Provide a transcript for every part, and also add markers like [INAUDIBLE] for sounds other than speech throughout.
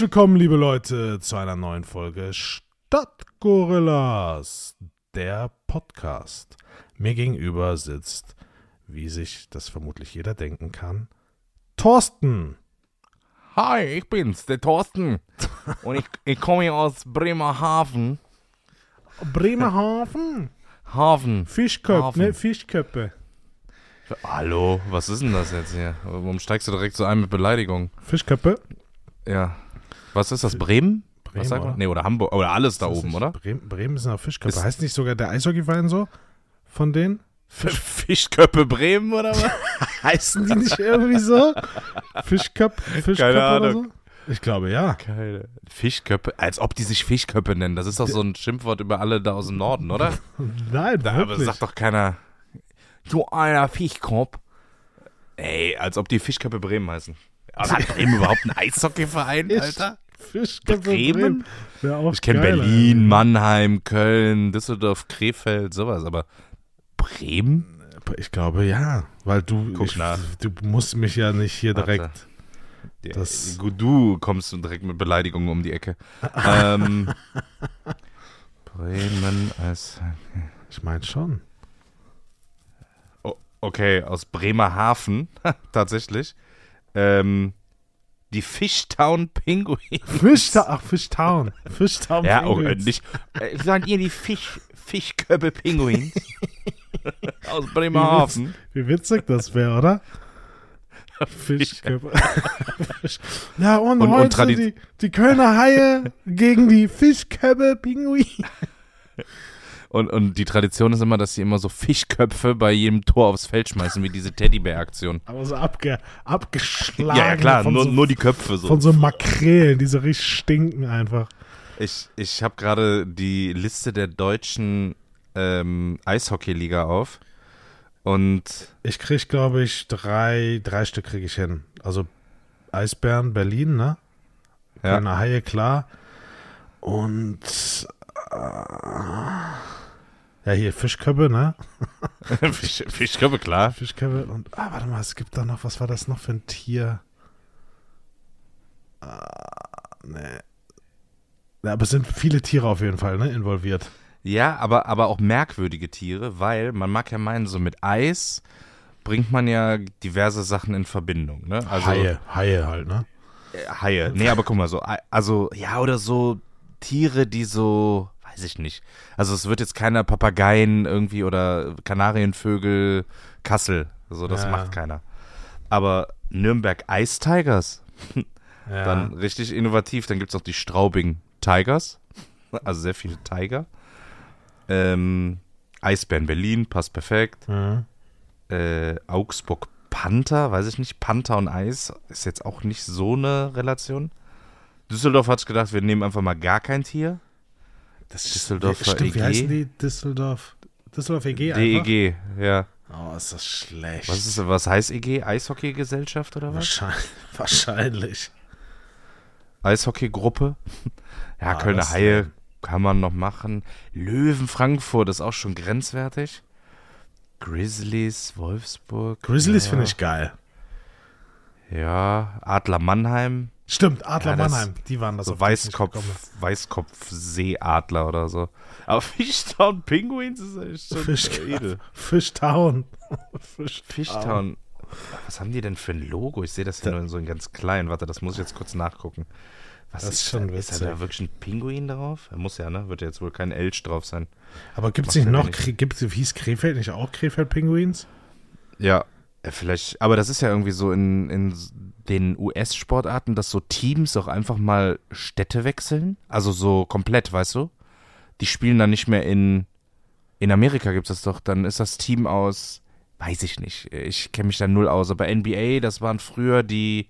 Herzlich willkommen, liebe Leute, zu einer neuen Folge Stadtgorillas, der Podcast. Mir gegenüber sitzt, wie sich das vermutlich jeder denken kann, Thorsten. Hi, ich bin's, der Thorsten. Und ich, ich komme aus Bremerhaven. Bremerhaven. Hafen. Fischköpfe, Hafen. ne? Fischköpfe. Hallo, was ist denn das jetzt hier? Warum steigst du direkt so ein mit Beleidigung? Fischköpfe. Ja. Was ist das, Bremen? Bremen, was sagt man? oder? Nee, oder Hamburg. Oder alles da Ist oben, oder? Bremen, Bremen sind auch Fischköpfe. Ist- heißt nicht sogar der Eishockeyverein so? Von denen? [LAUGHS] Fischköppe Bremen, oder was? [LAUGHS] Heißen die nicht irgendwie so? Fischköpfe, Fischköpfe Keine oder so? Ahnung. Ich glaube, ja. Keine. Fischköppe? Als ob die sich Fischköppe nennen. Das ist doch so ein Schimpfwort über alle da aus dem Norden, oder? [LAUGHS] Nein, Da, aber sagt doch keiner, du einer Fischkopf. Ey, als ob die Fischköppe Bremen heißen. Aber hat Bremen überhaupt einen Eishockeyverein, Alter? Fischköpfe Bremen? Bremen. Ich kenne Berlin, Alter. Mannheim, Köln, Düsseldorf, Krefeld, sowas, aber Bremen? Ich glaube, ja. Weil du, ich, nach. du musst mich ja nicht hier Warte. direkt. Das- du kommst direkt mit Beleidigungen um die Ecke. [LAUGHS] ähm, Bremen als. Ich meine schon. Oh, okay, aus Bremerhaven, [LAUGHS] tatsächlich. Ähm, die Fishtown Penguins. Fishtown. Ach, Fishtown. Fishtown. Ja, oh, Penguins. nicht. Äh, seid ihr die Fisch, Fischköppe Pinguins? [LAUGHS] aus Bremerhaven. Wie witzig das wäre, oder? Fischköpfe. [LAUGHS] Fisch- ja, und, Und- und heute Tradi- die, die Kölner Haie gegen die Fischköpfe Pinguin. [LAUGHS] Und, und die Tradition ist immer, dass sie immer so Fischköpfe bei jedem Tor aufs Feld schmeißen, wie diese Teddybär-Aktion. Aber so abge, abgeschlagen. Ja, ja, klar, nur, so, nur die Köpfe so. Von so Makrelen, die so richtig stinken einfach. Ich, ich habe gerade die Liste der deutschen ähm, Eishockeyliga auf. Und Ich krieg, glaube ich, drei, drei Stück kriege ich hin. Also Eisbären, Berlin, ne? Ja. Kölner Haie, klar. Und äh, ja, hier Fischköpfe, ne? [LAUGHS] Fisch, Fischköpfe, klar. Fischköpfe und ah, warte mal, es gibt da noch, was war das noch für ein Tier? Ah, ne. Ja, aber es sind viele Tiere auf jeden Fall, ne, involviert. Ja, aber, aber auch merkwürdige Tiere, weil man mag ja meinen, so mit Eis bringt man ja diverse Sachen in Verbindung. Ne? Also, Haie, Haie halt, ne? Haie. Nee, aber guck mal, so, also, ja, oder so Tiere, die so, weiß ich nicht. Also, es wird jetzt keiner Papageien irgendwie oder Kanarienvögel Kassel. So, das Ja. macht keiner. Aber Nürnberg Ice Tigers, [LAUGHS] Ja. dann richtig innovativ. Dann gibt es auch die Straubing Tigers. Also sehr viele Tiger. Ähm, Eisbären Berlin, passt perfekt. Mhm. Äh, Augsburg Panther, weiß ich nicht. Panther und Eis ist jetzt auch nicht so eine Relation. Düsseldorf hat gedacht, wir nehmen einfach mal gar kein Tier. Das Düsseldorfer Stimmt, wie EG? heißen die? Düsseldorf. Düsseldorf EG einfach? DEG, ja. Oh, ist das schlecht. Was, ist, was heißt EG? Eishockeygesellschaft oder was? Wahrscheinlich. [LAUGHS] Eishockeygruppe. [LAUGHS] Ja, Ah, Kölner Haie kann man noch machen. Löwen Frankfurt ist auch schon grenzwertig. Grizzlies Wolfsburg. Grizzlies ja. finde ich geil. Ja, Adler Mannheim. Stimmt, Adler Ja, Mannheim. Die waren das So Weißkopf, Weißkopf-Seeadler oder so. Aber Fishtown Penguins ist echt schon Fisch- edel. Fishtown. [LAUGHS] Fish Fishtown. Was haben die denn für ein Logo? Ich sehe das hier nur in so in ganz klein. Warte, das muss ich jetzt kurz nachgucken. Was Das ist schon da? Ist da, witzig. da wirklich ein Pinguin drauf? Er muss ja, ne? Wird ja jetzt wohl kein Elch drauf sein. Aber gibt es nicht noch, nicht. Gibt's, hieß Krefeld nicht auch Krefeld Penguins? Ja, vielleicht, aber das ist ja irgendwie so in, in den US-Sportarten, dass so Teams auch einfach mal Städte wechseln. Also so komplett, weißt du? Die spielen dann nicht mehr in, in Amerika gibt es das doch, dann ist das Team aus, weiß ich nicht, ich kenne mich da null aus, aber NBA, das waren früher die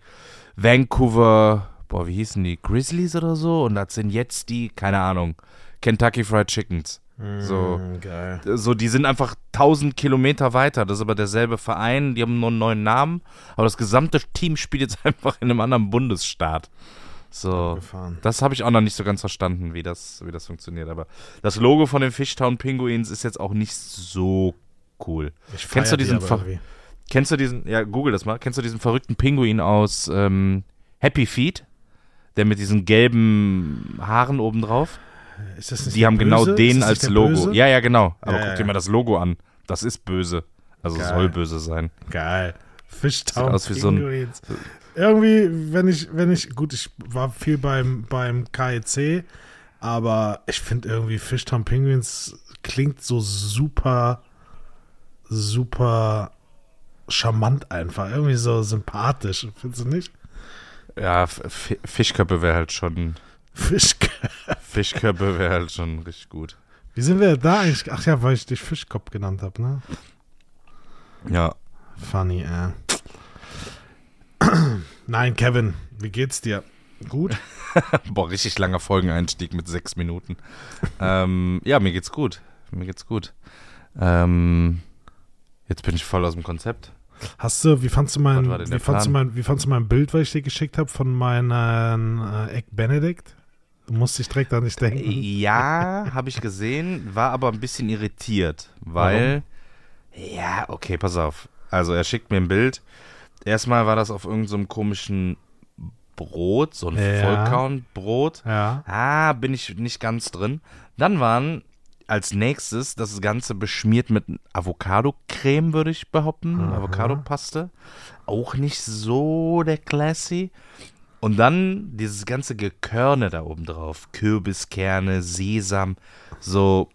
Vancouver, boah, wie hießen die, Grizzlies oder so? Und das sind jetzt die, keine Ahnung, Kentucky Fried Chickens. So. Mm, geil. So, die sind einfach 1000 Kilometer weiter. Das ist aber derselbe Verein. Die haben nur einen neuen Namen. Aber das gesamte Team spielt jetzt [LAUGHS] einfach in einem anderen Bundesstaat. So. Gefahren. Das habe ich auch noch nicht so ganz verstanden, wie das, wie das funktioniert. Aber das Logo von den Fishtown Penguins ist jetzt auch nicht so cool. Ich Kennst du die diesen irgendwie. Kennst du diesen, ja, google das mal, kennst du diesen verrückten Pinguin aus ähm, Happy Feet? Der mit diesen gelben Haaren obendrauf. Ist das nicht Die haben genau Böse? Ist den als Logo. Böse? Ja, ja, genau. Aber Ja, guck dir mal das Logo an. Das ist böse. Also Geil. soll böse sein. Geil. Fishtown Sieht aus wie so ein-. Irgendwie, wenn ich, wenn ich, gut, ich war viel beim, beim KEC, aber ich finde irgendwie Fishtown Penguins klingt so super, super charmant einfach. Irgendwie so sympathisch, findest du nicht? Ja, F Fischköppe wäre halt schon. Fischkopf. Fischköppe wäre halt schon richtig gut. Wie sind wir da eigentlich? Ach ja, weil ich dich Fischkopf genannt habe, ne? Ja. Funny, äh. Nein, Kevin, wie geht's dir? Gut? [LAUGHS] Boah, richtig langer Folgeneinstieg mit sechs Minuten. ähm, ja, mir geht's gut. Mir geht's gut. Ähm, jetzt bin ich voll aus dem Konzept. Hast du, wie fandst du mein, wie fandst du mein, wie fandst du mein Bild, was ich dir geschickt habe von meinem äh, Egg Benedict? Du musst dich direkt an dich denken. Ja, habe ich gesehen, war aber ein bisschen irritiert, weil. Ja, okay, pass auf. Also, er schickt mir ein Bild. Erstmal war das auf irgendeinem komischen Brot, so ein Ja. Vollkornbrot. Ja. Ah, bin ich nicht ganz drin. Dann waren als nächstes das Ganze beschmiert mit Avocado-Creme, würde ich behaupten. Avocado-Paste. Auch nicht so der Classy. Und dann dieses ganze Gekörne da oben drauf. Kürbiskerne, Sesam. So,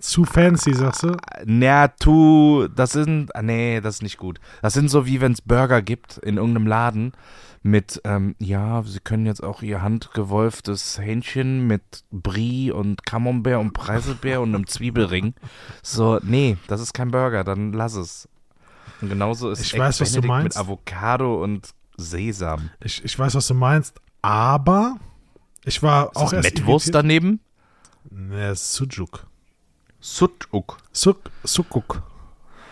Zu fancy, sagst du? na, tu, das sind, ah, nee, das ist nicht gut. Das sind so wie wenn es Burger gibt in irgendeinem Laden mit, ähm, ja, sie können jetzt auch ihr handgewolftes Hähnchen mit Brie und Camembert und Preiselbeer und einem Zwiebelring. So, nee, das ist kein Burger, dann lass es. Und genauso ist Ich weiß, meinst. mit Avocado und Sesam. Ich, ich weiß, was du meinst, aber ich war Ist auch das erst Mettwurst irritiert- daneben? Ist Sujuk. Sutuk. Suk, Sukuk.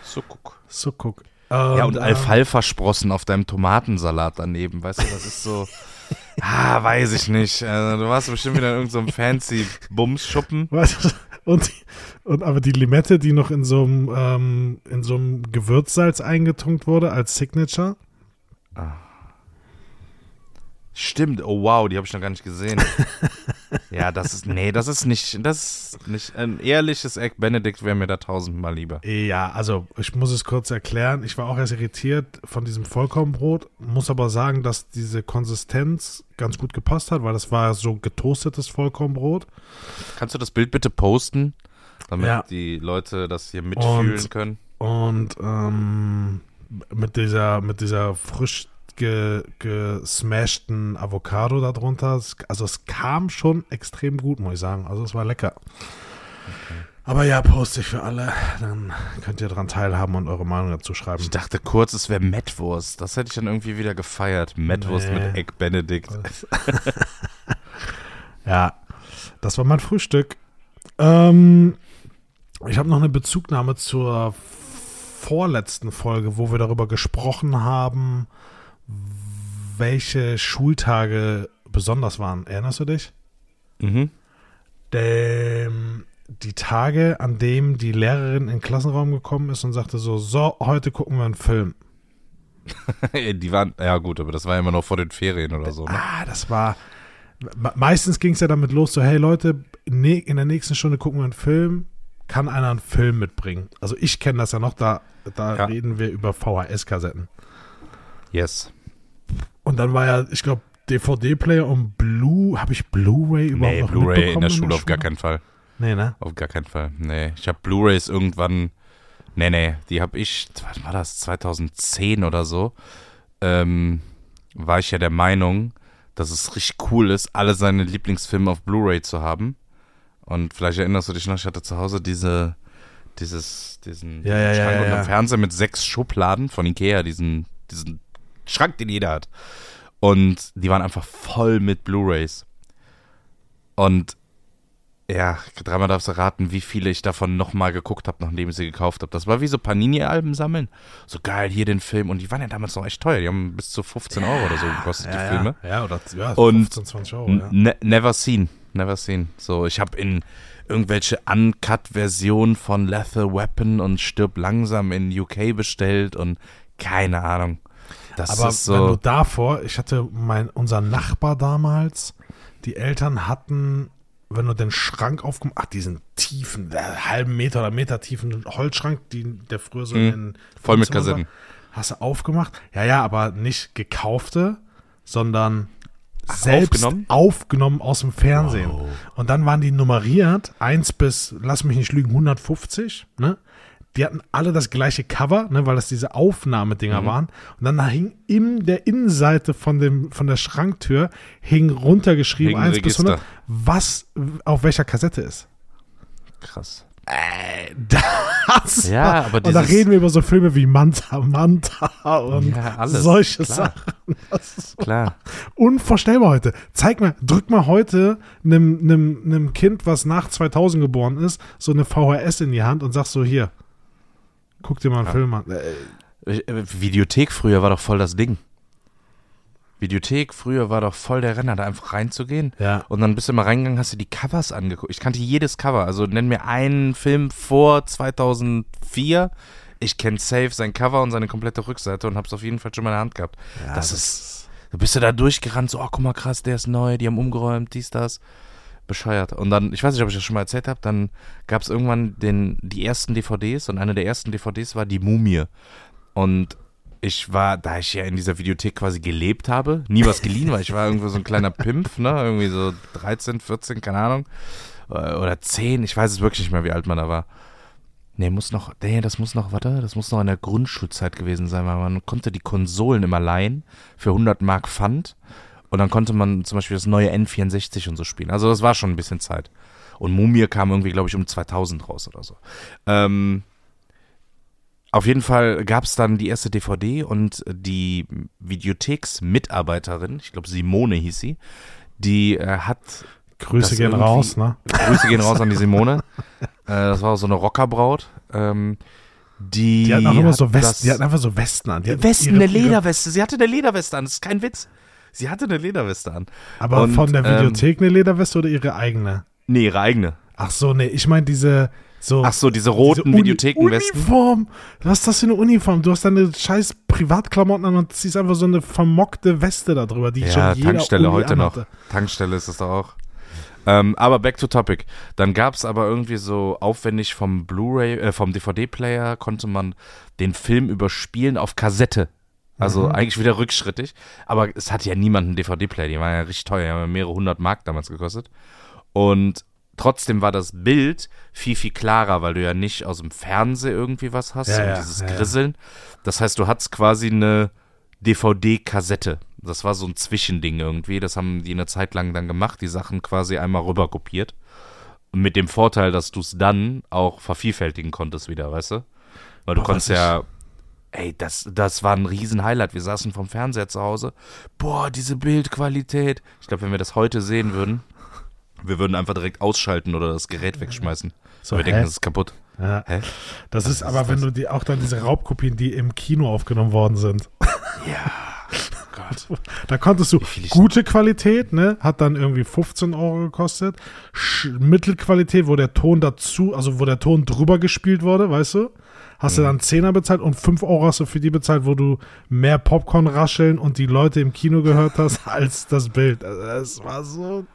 Sukuk. Sukuk. Ja, und ähm, Alfalfa-Sprossen auf deinem Tomatensalat daneben, weißt du, das ist so, [LAUGHS] ah, weiß ich nicht. Also, du warst bestimmt wieder in irgendeinem fancy Bums-Schuppen. [LAUGHS] Weißt du, und, und aber die Limette, die noch in so einem ähm, in so einem Gewürzsalz eingetunkt wurde als Signature. Stimmt, oh wow, die habe ich noch gar nicht gesehen. [LAUGHS] ja, das ist, nee, das ist nicht, das ist nicht, ein ehrliches Egg Benedict wäre mir da tausendmal lieber. Ja, also ich muss es kurz erklären. Ich war auch erst irritiert von diesem Vollkornbrot, muss aber sagen, dass diese Konsistenz ganz gut gepasst hat, weil das war so getoastetes Vollkornbrot. Kannst du das Bild bitte posten, damit Ja. die Leute das hier mitfühlen Und- können? Und ähm, mit dieser, mit dieser frisch ge, gesmashten Avocado darunter. Also es kam schon extrem gut, muss ich sagen. Also es war lecker. Aber ja, poste ich für alle. Dann könnt ihr daran teilhaben und eure Meinung dazu schreiben. Ich dachte kurz, es wäre Mettwurst. Das hätte ich dann irgendwie wieder gefeiert. Mettwurst Nee. mit Egg Benedict. [LAUGHS] Ja, das war mein Frühstück. Ähm, ich habe noch eine Bezugnahme zur vorletzten Folge, wo wir darüber gesprochen haben, welche Schultage besonders waren. Erinnerst du dich? Mhm. Dem, die Tage, an dem die Lehrerin in den Klassenraum gekommen ist und sagte so, so, heute gucken wir einen Film. [LAUGHS] Die waren, ja gut, aber das war immer noch vor den Ferien oder so. Ne? Ah, das war. me- Meistens ging es ja damit los, so, hey Leute, ne, in der nächsten Stunde gucken wir einen Film. Kann einer einen Film mitbringen? Also ich kenne das ja noch, da, da Ja. reden wir über VHS-Kassetten. Yes. Und dann war ja, ich glaube, DVD-Player und Blue, habe ich Blu-ray überhaupt Nee, noch Blu-ray in der Schule auf gar keinen Fall. Nee, ne? Auf gar keinen Fall. Nee, ich habe Blu-rays irgendwann. Nee, nee, die habe ich, was war das, 2010 oder so, ähm, war ich ja der Meinung, dass es richtig cool ist, alle seine Lieblingsfilme auf Blu-ray zu haben. Und vielleicht erinnerst du dich noch, ich hatte zu Hause diese, dieses, diesen Ja, ja, ja, Schrank ja, und ja. einen Fernseher mit sechs Schubladen von Ikea, diesen, diesen Schrank, den jeder hat. Und die waren einfach voll mit Blu-rays. Und ja, dreimal darfst du raten, wie viele ich davon nochmal geguckt habe, nachdem ich sie gekauft habe. Das war wie so Panini-Alben sammeln. So geil, hier den Film. Und die waren ja damals noch echt teuer. Die haben bis zu 15 Euro oder so gekostet, die ja, Filme. Ja, ja oder ja, Und 15, 20 Euro, ja. Ne never seen. Never seen. So, ich habe in irgendwelche Uncut-Versionen von Lethal Weapon und Stirb langsam in UK bestellt und keine Ahnung. Das Aber ist wenn du so. davor, ich hatte mein, unser Nachbar damals, die Eltern hatten, wenn du den Schrank aufgemacht, ach, diesen tiefen, halben Meter oder Meter tiefen Holzschrank, die, der früher so Mhm. in Voll mit war, Kassetten. Hast du aufgemacht? Ja, ja, aber nicht gekaufte, sondern selbst aufgenommen? aufgenommen? aus dem Fernsehen. Und dann waren die nummeriert, 1 bis, lass mich nicht lügen, 150, ne? Die hatten alle das gleiche Cover, ne, weil das diese Aufnahmedinger waren. Und dann hing in der Innenseite von, dem, von der Schranktür hing runtergeschrieben, Hing ein 1 bis Register. 100, was auf welcher Kassette ist. Krass. [LAUGHS] Das Ja, war- aber Und da dieses- reden wir über so Filme wie Manta, Manta und Ja, alles, solche klar. Sachen. [LAUGHS] Das ist Klar. unvorstellbar heute. Zeig mal, drück mal heute einem, einem, einem Kind, was nach 2000 geboren ist, so eine VHS in die Hand und sag so, hier, guck dir mal einen Ja. Film an. Äh, Äh, Videothek früher war doch voll das Ding. Videothek früher war doch voll der Renner, da einfach reinzugehen. Ja. Und dann bist du mal reingegangen, hast du die Covers angeguckt. Ich kannte jedes Cover. Also nenn mir einen Film vor 2004. Ich kenne safe sein Cover und seine komplette Rückseite und hab's auf jeden Fall schon mal in der Hand gehabt. Ja, das, ist. Du bist ja da durchgerannt, so, oh, guck mal krass, der ist neu, die haben umgeräumt, dies, das. Bescheuert. Und dann, ich weiß nicht, ob ich das schon mal erzählt habe, dann gab es irgendwann den, die ersten DVDs und eine der ersten DVDs war die Mumie. Und ich war, da ich ja in dieser Videothek quasi gelebt habe, nie was geliehen, weil ich war irgendwo so ein kleiner [LAUGHS] Pimp, ne? Irgendwie so 13, 14, keine Ahnung. Oder 10, ich weiß es wirklich nicht mehr, wie alt man da war. Nee, muss noch, nee, das muss noch, warte, das muss noch in der Grundschulzeit gewesen sein, weil man konnte die Konsolen immer leihen für 100 Mark Pfand und dann konnte man zum Beispiel das neue N64 und so spielen. Also das war schon ein bisschen Zeit. Und Mumie kam irgendwie, glaube ich, um 2000 raus oder so. Ähm, auf jeden Fall gab es dann die erste DVD und die Videotheksmitarbeiterin, ich glaube Simone hieß sie, die äh, hat Grüße gehen raus, ne? Grüße gehen raus an die [LAUGHS] Simone. äh, das war so eine Rockerbraut. Ähm, die, Die hatten auch immer hat so Westen, die hatten einfach so Westen an. Die Westen, eine Lederweste. Sie hatte eine Lederweste an. Das ist kein Witz. Sie hatte eine Lederweste an. Aber Und, von der ähm, Videothek eine Lederweste oder ihre eigene? Nee, ihre eigene. Ach so, nee, ich meine diese so Ach so, diese diese roten Uni- Videothekenwesten. Uniform. Was ist das für eine Uniform? Du hast deine scheiß Privatklamotten an und ziehst einfach so eine vermockte Weste da drüber, die Ja, schon jeder Tankstelle Uni heute noch. Tankstelle ist das doch auch. Ähm, aber back to topic. Dann gab es aber irgendwie so aufwendig vom Blu-ray, äh, vom DVD-Player konnte man den Film überspielen auf Kassette. Also Mhm. eigentlich wieder rückschrittig. Aber es hatte ja niemand einen DVD-Player. Die waren ja richtig teuer. Die haben ja mehrere hundert Mark damals gekostet. Und trotzdem war das Bild viel, viel klarer, weil du ja nicht aus dem Fernsehen irgendwie was hast Ja, und ja, dieses ja. Grisseln. Das heißt, du hattest quasi eine DVD-Kassette. Das war so ein Zwischending irgendwie. Das haben die eine Zeit lang dann gemacht, die Sachen quasi einmal rüber kopiert. Und mit dem Vorteil, dass du es dann auch vervielfältigen konntest wieder, weißt du? Weil du Boah, konntest ja, ey, das, das war ein Riesen-Highlight. Wir saßen vom Fernseher zu Hause. Boah, diese Bildqualität. Ich glaube, wenn wir das heute sehen würden, wir würden einfach direkt ausschalten oder das Gerät wegschmeißen. So, wir denken, hä? das ist kaputt. Ja. Hä? Das ist ist aber, wenn das? du die auch dann diese Raubkopien, die im Kino aufgenommen worden sind. Ja. Gott. [LAUGHS] Da konntest du gute Qualität, ne, hat dann irgendwie 15 Euro gekostet. Sch Mittelqualität, wo der Ton dazu, also wo der Ton drüber gespielt wurde, weißt du? Hast Mhm. du dann 10er bezahlt und 5 Euro hast du für die bezahlt, wo du mehr Popcorn rascheln und die Leute im Kino gehört hast, [LAUGHS] als das Bild. Also das war so,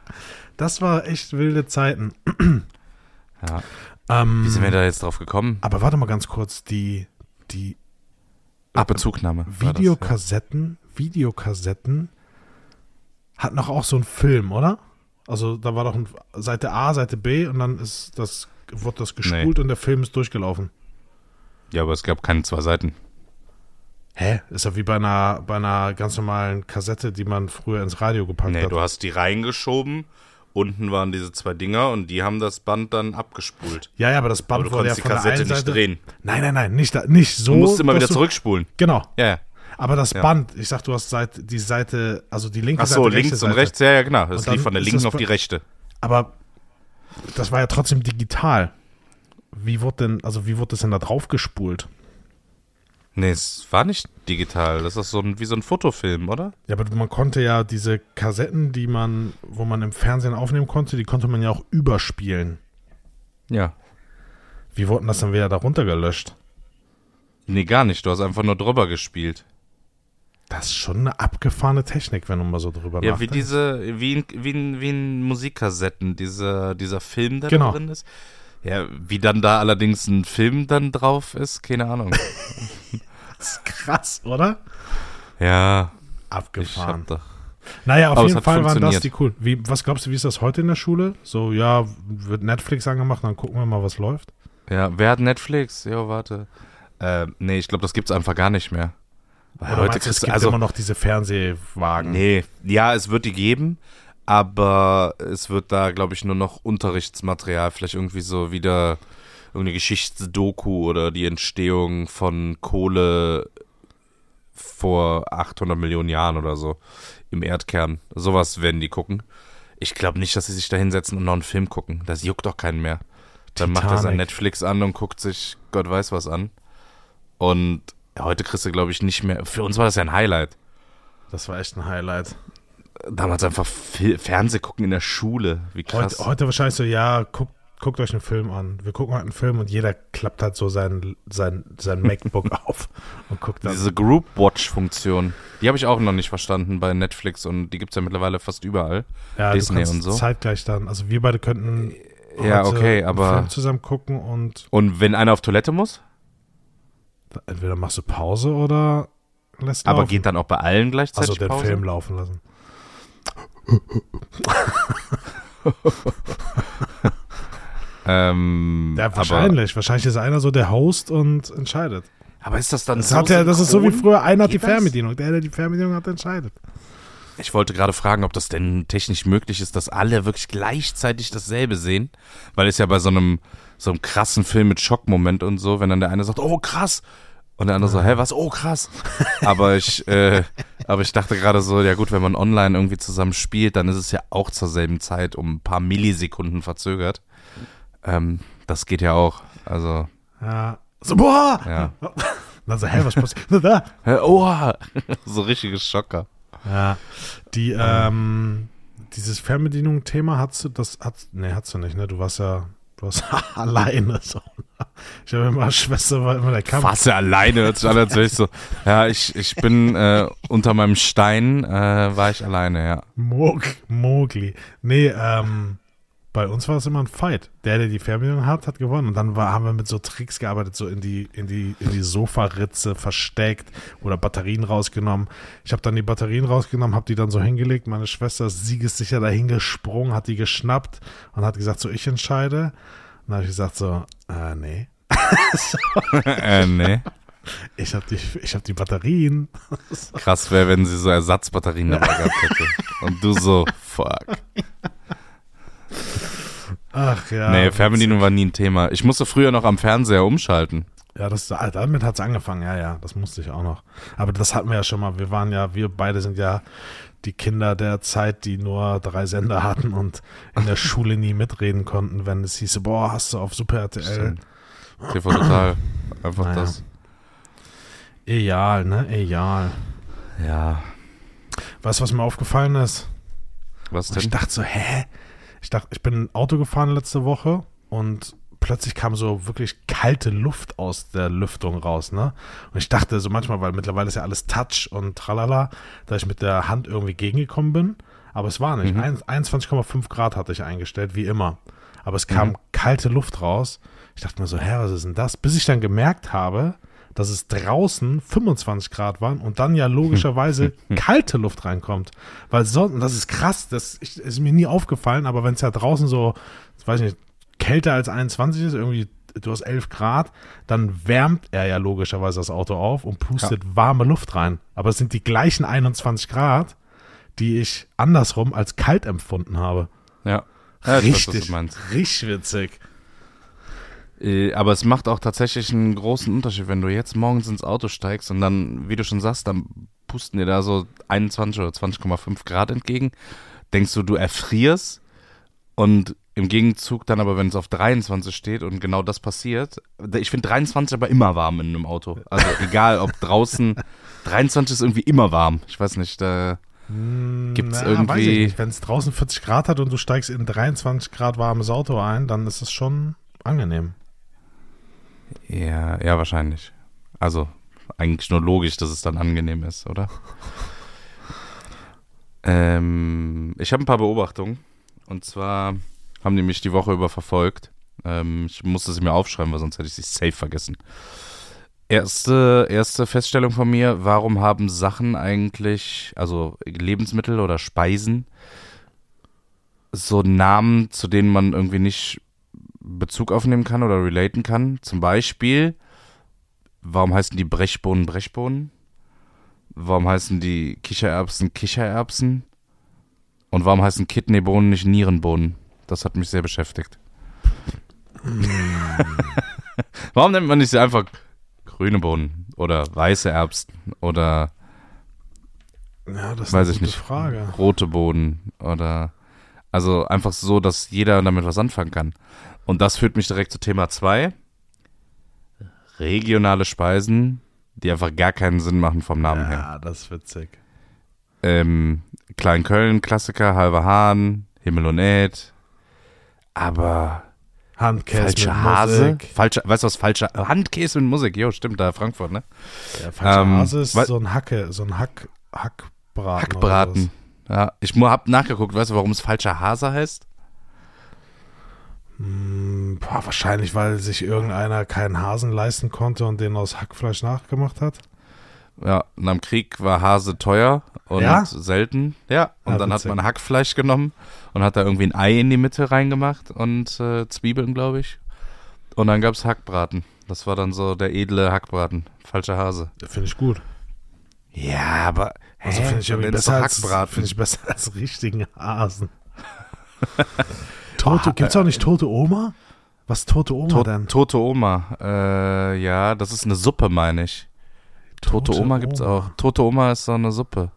das war echt wilde Zeiten. [CLEARS THROAT] Ja. Ähm, Wie sind wir da jetzt drauf gekommen? aber warte mal ganz kurz, die, die Abbezugnahme. war das, ja. Videokassetten, Videokassetten hatten doch auch so einen Film, oder? Also da war doch ein, Seite A, Seite B und dann ist das, wurde das gespult und der Film ist durchgelaufen. Ja, aber es gab keine zwei Seiten. Hä? Ist ja wie bei einer, bei einer ganz normalen Kassette, die man früher ins Radio gepackt Nee, hat. du hast die reingeschoben. Unten waren diese zwei Dinger und die haben das Band dann abgespult. ja, ja, aber das Aber Band du wurde ja konntest die von der Kassette nicht Seite. drehen. Nein, nein, nein, nicht, nicht so. Du musst immer wieder du- zurückspulen. Genau. Ja, ja. Aber das Ja. Band, ich sag, du hast Seite, die Seite, also die linke Ach so, Seite, rechte links und Seite. rechts, ja, ja, genau. Das dann lief von der linken das auf die rechte. Aber das war ja trotzdem digital. Wie wurde denn, also wie wurde das denn da drauf gespult? Nee, es war nicht digital. Das ist so ein, wie so ein Fotofilm, oder? Ja, aber man konnte ja diese Kassetten, die man, wo man im Fernsehen aufnehmen konnte, die konnte man ja auch überspielen. Ja. Wie wurden das dann wieder darunter gelöscht? Nee, gar nicht. Du hast einfach nur drüber gespielt. Das ist schon eine abgefahrene Technik, wenn du mal so drüber Ja, nachdenkst. wie diese, wie in, wie in, wie in Musikkassetten, dieser, dieser Film, der Genau. da drin ist. Ja, wie dann da allerdings ein Film dann drauf ist, keine Ahnung. [LAUGHS] Das ist krass, oder? ja, ich Abgefahren. hab doch. Naja, auf Aber es jeden Fall waren das die cool. Wie, was glaubst du, wie ist das heute in der Schule? So, ja, wird Netflix angemacht, dann gucken wir mal, was läuft. Ja, wer hat Netflix? Jo, warte. Äh, nee, ich glaube, das gibt's einfach gar nicht mehr. Weil Oder heute meinst es gibt also, immer noch diese Fernsehwagen. nee, ja, es wird die geben, aber es wird da, glaube ich, nur noch Unterrichtsmaterial, vielleicht irgendwie so wieder irgendeine Geschichtsdoku oder die Entstehung von Kohle vor 800 Millionen Jahren oder so im Erdkern. Sowas werden die gucken. Ich glaube nicht, dass sie sich da hinsetzen und noch einen Film gucken. Das juckt doch keinen mehr. Dann macht er sein. Netflix an und guckt sich Gott weiß was an. Und heute kriegst du, glaube ich, nicht mehr. Für uns war das ja ein Highlight. Das war echt ein Highlight. Damals einfach Fil- Fernseh gucken in der Schule. Wie krass. Heute, heute wahrscheinlich so, ja, guckt, guckt euch einen Film an. Wir gucken heute einen Film und jeder klappt halt so sein, sein, sein [LAUGHS] MacBook auf und guckt dann. Diese Group Watch-Funktion, die habe ich auch noch nicht verstanden bei Netflix und die gibt es ja mittlerweile fast überall. ja, Disney und so. zeitgleich dann. Also wir beide könnten Ja, heute okay, einen aber- Film zusammen gucken und Und wenn einer auf Toilette muss, entweder machst du Pause oder lässt aber laufen. geht dann auch bei allen gleichzeitig also den Pause? Film laufen lassen. [LAUGHS] Ähm, Ja, wahrscheinlich. wahrscheinlich ist einer so der Host und entscheidet. Aber, aber ist das dann Das, so hat ja, das ist so wie früher, einer hat die? Fernbedienung. Der, der die Fernbedienung hat, entscheidet. Ich wollte gerade fragen, ob das denn technisch möglich ist, dass alle wirklich gleichzeitig dasselbe sehen. Weil es ja bei so einem, so einem krassen Film mit Schockmoment und so, wenn dann der eine sagt, oh krass. Und der andere so, hä, was? Oh krass. [LAUGHS] aber ich, äh, aber ich dachte gerade so, ja gut, wenn man online irgendwie zusammen spielt, dann ist es ja auch zur selben Zeit um ein paar Millisekunden verzögert. Ähm, das geht ja auch. Also, Ja. So, boah! ja. Dann [LAUGHS] so, hä, was passiert? Oh, [LAUGHS] so richtige Schocker. Ja. Die, ähm, dieses Fernbedienung-Thema hast du, das hat, nee, hast du nicht, ne? Du warst ja, du warst alleine, so. Ich habe immer, Schwester war immer der Kampf. Fast alleine hört sich an, als wäre ich so. Ja, ich, ich bin äh, unter meinem Stein, äh, war ich alleine, ja. Mog, Mogli. Nee, ähm, bei uns war es immer ein Fight. Der, der die Fernbedienung hat, hat gewonnen. Und dann war, haben wir mit so Tricks gearbeitet, so in die, in die, in die Sofaritze versteckt oder Batterien rausgenommen. Ich habe dann die Batterien rausgenommen, habe die dann so hingelegt. Meine Schwester ist siegessicher dahin gesprungen, hat die geschnappt und hat gesagt, so ich entscheide. Dann habe ich gesagt, so, äh, nee. [LAUGHS] äh, nee. Ich habe die, ich hab die Batterien. Krass wäre, wenn sie so Ersatzbatterien dabei gehabt hätte. Und du so, fuck. Ach ja. nee, Fernbedienung war nie ein Thema. Ich musste früher noch am Fernseher umschalten. Ja, das, ah, damit hat es angefangen, ja, ja, das musste ich auch noch. Aber das hatten wir ja schon mal. Wir waren ja, wir beide sind ja die Kinder der Zeit, die nur drei Sender hatten und in der [LAUGHS] Schule nie mitreden konnten, wenn es hieß, boah, hast du auf Super RTL. TV Total. Einfach Naja. das. Egal, ne? Egal. Ja. Weißt du, was mir aufgefallen ist? Was Und ich denn? dachte so, hä? Ich dachte, ich bin Auto gefahren letzte Woche und plötzlich kam so wirklich kalte Luft aus der Lüftung raus, ne? Und ich dachte so manchmal, weil mittlerweile ist ja alles Touch und tralala, dass ich mit der Hand irgendwie gegengekommen bin. Aber es war nicht. Mhm. Ein- 21,5 Grad hatte ich eingestellt, wie immer. Aber es kam Mhm. kalte Luft raus. Ich dachte mir so, hä, was ist denn das? Bis ich dann gemerkt habe, dass es draußen 25 Grad waren und dann ja [LAUGHS] logischerweise kalte Luft reinkommt. Weil sonst, das ist krass, das ist, ist mir nie aufgefallen, aber wenn es ja draußen so, ich weiß nicht, kälter als 21 ist, irgendwie du hast 11 Grad, dann wärmt er ja logischerweise das Auto auf und pustet warme Luft rein. Aber es sind die gleichen 21 Grad, die ich andersrum als kalt empfunden habe. Ja. ja weiß, richtig, meinst. richtig witzig. Äh, Aber es macht auch tatsächlich einen großen Unterschied, wenn du jetzt morgens ins Auto steigst und dann, wie du schon sagst, dann pusten dir da so 21 oder 20,5 Grad entgegen. Denkst du, du erfrierst und im Gegenzug dann aber, wenn es auf 23 steht und genau das passiert, ich finde 23 aber immer warm in einem Auto. Also [LAUGHS] egal, ob draußen, 23 ist irgendwie immer warm. Ich weiß nicht, da Gibt's irgendwie- Wenn es draußen 40 Grad hat und du steigst in 23 Grad warmes Auto ein, dann ist es schon angenehm. Ja, ja, wahrscheinlich. Also, eigentlich nur logisch, dass es dann angenehm ist, oder? [LAUGHS] ähm, ich habe ein paar Beobachtungen. Und zwar haben die mich die Woche über verfolgt. Ähm, ich musste sie mir aufschreiben, weil sonst hätte ich sie safe vergessen. Erste, erste Feststellung von mir, warum haben Sachen eigentlich, also Lebensmittel oder Speisen, so Namen, zu denen man irgendwie nicht Bezug aufnehmen kann oder relaten kann? Zum Beispiel, warum heißen die Brechbohnen Brechbohnen? Warum heißen die Kichererbsen Kichererbsen? Und warum heißen Kidneybohnen nicht Nierenbohnen? Das hat mich sehr beschäftigt. [LAUGHS] warum nennt man nicht einfach grüne Bohnen oder weiße Erbsen oder Ja, das ist Weiß ich nicht. Frage. rote Bohnen oder also einfach so, dass jeder damit was anfangen kann. Und das führt mich direkt zu Thema 2. Regionale Speisen, die einfach gar keinen Sinn machen vom Namen her. Ja, das ist witzig. Ähm, Kleinköln, Klassiker, Halber Hahn, Himmel und Erd. Aber Handkäse falsche mit Hase, Musik. falscher, weißt du was, falscher Handkäse mit Musik, jo, stimmt, da Frankfurt, ne? Ja, falsche Ähm, Hase ist so ein Hacke, so ein Hack, Hackbraten. Hackbraten. Ja, ich hab nachgeguckt, weißt du, warum es falscher Hase heißt? Hm, boah, wahrscheinlich, weil sich irgendeiner keinen Hasen leisten konnte und den aus Hackfleisch nachgemacht hat. Ja, und am Krieg war Hase teuer und Ja? selten. Ja, und Ah, dann hat man Hackfleisch genommen und hat da irgendwie ein Ei in die Mitte reingemacht und äh, Zwiebeln, glaube ich. Und dann gab's Hackbraten. Das war dann so der edle Hackbraten. Falscher Hase. Finde ich gut. Ja, aber Also finde ich Nenn's besser als, Hackbraten. finde ich besser als richtigen Hasen. [LAUGHS] tote, gibt's auch nicht tote Oma? Was ist tote Oma To denn? Tote Oma. Äh, ja, das ist eine Suppe, meine ich. Tote, Tote Oma gibt's Oma. auch. Tote Oma ist so eine Suppe.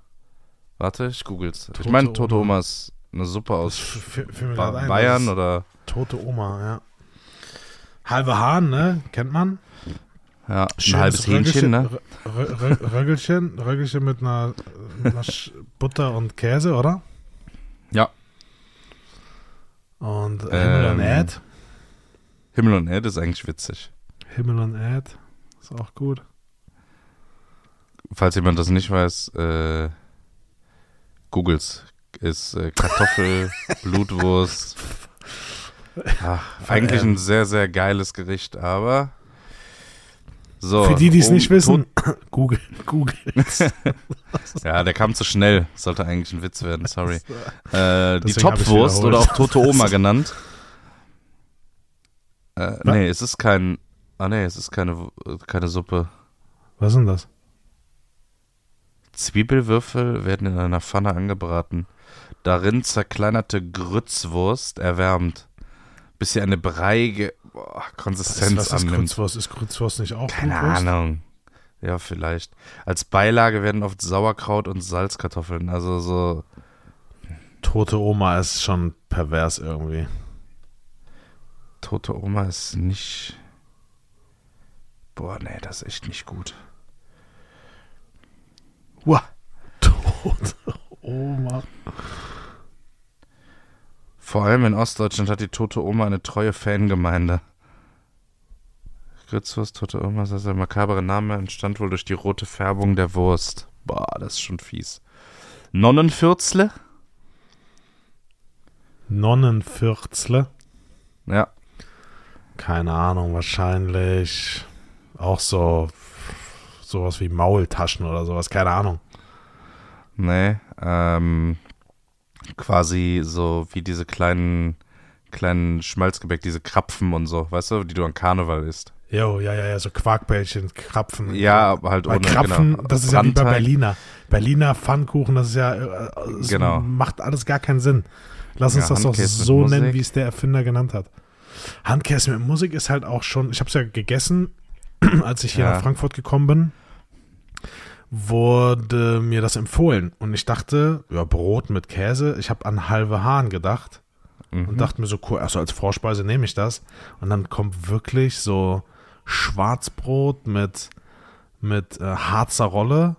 Warte, ich google's. ich Tote meine, Tote Oma. Oma ist eine Suppe aus Ba ein, Bayern oder Tote Oma, ja. Halbe Hahn, ne? Kennt man? ja, ein halbes Hähnchen, ne? Rö- Rö- Röggelchen, Röggelchen mit einer, einer Sch- Butter und Käse, oder? Ja. Und Himmel und Ähm, Erd. Himmel und Erde ist eigentlich witzig. Himmel und Erd. Ist auch gut. Falls jemand das nicht weiß, äh, googles. Ist äh, Kartoffel, [LAUGHS] Blutwurst. Ach, eigentlich ein sehr, sehr geiles Gericht, aber so. Für die, die es um- nicht wissen, [COUGHS] Google, Google. [LAUGHS] Ja, der kam zu schnell. Sollte eigentlich ein Witz werden, sorry. Äh, die Topfwurst oder auch Tote Oma [LAUGHS] genannt. Äh, nee, es ist kein. Ah nee, es ist keine, keine Suppe. Was ist denn das? Zwiebelwürfel werden in einer Pfanne angebraten. Darin zerkleinerte Grützwurst erwärmt, bis sie eine breiige boah, Konsistenz was ist annimmt. Grützwurst? Ist Grützwurst nicht auch Keine Blutwurst? Ahnung. Ja, vielleicht. Als Beilage werden oft Sauerkraut und Salzkartoffeln, also so Tote Oma ist schon pervers irgendwie. Tote Oma ist nicht. Boah, nee, das ist echt nicht gut. Uah. Tote [LAUGHS] Oma. Vor allem in Ostdeutschland hat die Tote Oma eine treue Fangemeinde. Grützwurst, Tote Oma, das ist der makabere Name, entstand wohl durch die rote Färbung der Wurst. Boah, das ist schon fies. Nonnenfürzle? Nonnenfürzle. Ja, Keine Ahnung, wahrscheinlich auch so sowas wie Maultaschen oder sowas, keine Ahnung. nee, ähm, quasi so wie diese kleinen, kleinen Schmalzgebäck, diese Krapfen und so, weißt du, die du an Karneval isst. Jo, ja, ja, ja, so Quarkbällchen, Krapfen. Ja, aber halt ohne, Krapfen, genau. das ist ja wie bei Brandteig. Berliner. Berliner Pfannkuchen, das ist ja, äh, es Genau. macht alles gar keinen Sinn. Lass uns Ja, das doch Handkäse so nennen, wie es der Erfinder genannt hat. Handkäse mit Musik ist halt auch schon, ich habe es ja gegessen, [CLEARS THROAT] als ich hier Ja. nach Frankfurt gekommen bin, wurde mir das empfohlen. Und ich dachte, ja, Brot mit Käse, ich habe an halbe Hahn gedacht Mhm. und dachte mir so, cool, also als Vorspeise nehme ich das. Und dann kommt wirklich so Schwarzbrot mit, mit äh, Harzer Rolle,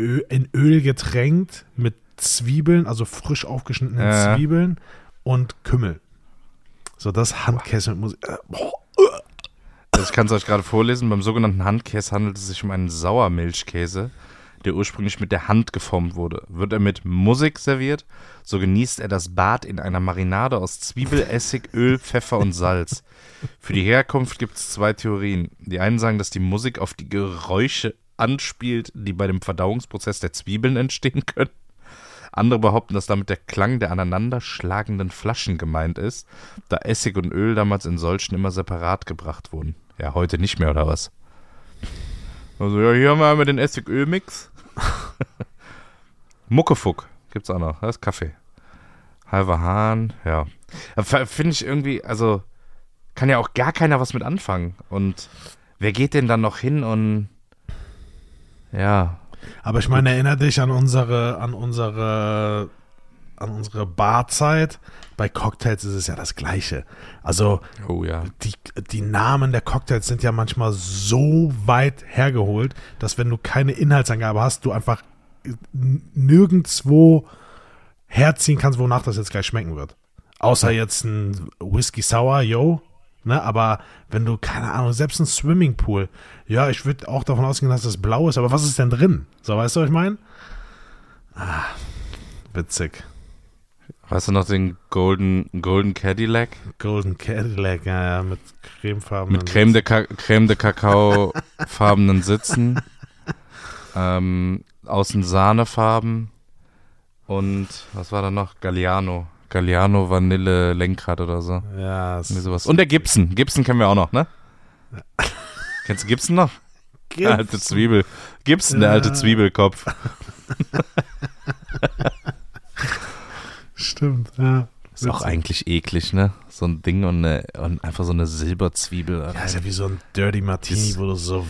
Ö in Öl getränkt, mit Zwiebeln, also frisch aufgeschnittenen Ja. Zwiebeln und Kümmel. So, das Handkäse mit Musik. Äh, boah, Also ich kann es euch gerade vorlesen. Beim sogenannten Handkäse handelt es sich um einen Sauermilchkäse, der ursprünglich mit der Hand geformt wurde. Wird er mit Musik serviert, so genießt er das Bad in einer Marinade aus Zwiebel, Essig, Öl, Pfeffer und Salz. Für die Herkunft gibt es zwei Theorien. Die einen sagen, dass die Musik auf die Geräusche anspielt, die bei dem Verdauungsprozess der Zwiebeln entstehen können. Andere behaupten, dass damit der Klang der aneinanderschlagenden Flaschen gemeint ist, da Essig und Öl damals in solchen immer separat gebracht wurden. Ja, heute nicht mehr, oder was? Also, ja, hier haben wir einmal den Essig-Öl-Mix. [LAUGHS] Muckefuck gibt's auch noch. Das ist Kaffee. Halber Hahn, ja. Finde ich irgendwie, also kann ja auch gar keiner was mit anfangen. Und wer geht denn dann noch hin und ja. Aber ich meine, erinnere dich an unsere, an unsere, an unsere Barzeit. Bei Cocktails ist es ja das Gleiche. Also Oh ja. die, die Namen der Cocktails sind ja manchmal so weit hergeholt, dass wenn du keine Inhaltsangabe hast, du einfach nirgendwo herziehen kannst, wonach das jetzt gleich schmecken wird. Außer jetzt ein Whisky Sour, yo. Ne, aber wenn du, keine Ahnung, selbst ein Swimmingpool, ja, ich würde auch davon ausgehen, dass das blau ist, aber was ist denn drin? So, weißt du, was ich meine? Ah, witzig. Weißt du noch den Golden, Golden Cadillac? Golden Cadillac, ja, ja, mit Cremefarben. Mit Creme de, Ka Creme de Kakao farbenen Sitzen. [LAUGHS] ähm, außen Sahnefarben. Und was war da noch? Galliano. Galliano Vanille Lenkrad oder so. Ja, sowas. Und der Gibson. Gibson kennen wir auch noch, ne? [LAUGHS] Kennst du Gibson noch? Der alte Zwiebel. Gibson, der Ja. alte Zwiebelkopf. [LAUGHS] Stimmt, ja. Ist auch eigentlich eklig, ne? So ein Ding und, eine, und einfach so eine Silberzwiebel. Ja, ist ja wie so ein Dirty Martini, Dieses- wo du so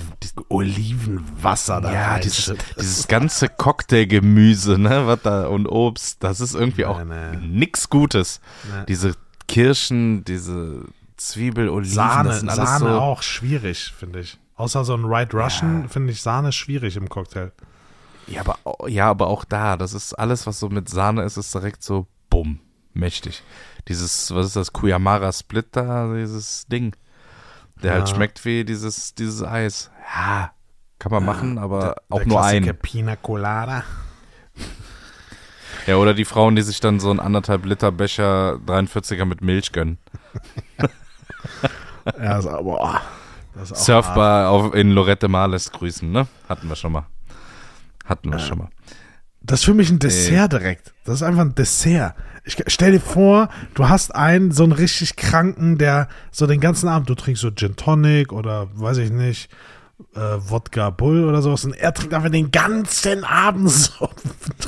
Olivenwasser da Ja, dieses, dieses ganze Cocktailgemüse, ne, was da und Obst, das ist irgendwie auch Nee, nee. nix Gutes. Nee. Diese Kirschen, diese Zwiebel, Oliven, Sahne, das sind alles Sahne so. auch schwierig, finde ich. Außer so ein White Russian finde ich Sahne schwierig im Cocktail. Ja aber, ja, aber auch da, das ist alles, was so mit Sahne ist, ist direkt so, bumm, mächtig. Dieses, was ist das, Kuyamara Split da, dieses Ding. Der halt Ja. schmeckt wie dieses, dieses Eis. Ja, kann man machen, aber Der- auch der nur einen. Pina Colada. Ja, oder die Frauen, die sich dann so einen anderthalb Liter Becher 43er mit Milch gönnen. [LAUGHS] Ja, ist, aber, oh, das ist hart. Surfbar auf, in Lorette Marles grüßen, ne? Hatten wir schon mal. Hatten wir schon mal. Das ist für mich ein Dessert direkt. Das ist einfach ein Dessert. Ich stell dir vor, du hast einen so einen richtig kranken, der so den ganzen Abend, du trinkst so Gin Tonic oder weiß ich nicht, äh, Wodka Bull oder sowas und er trinkt einfach den ganzen Abend so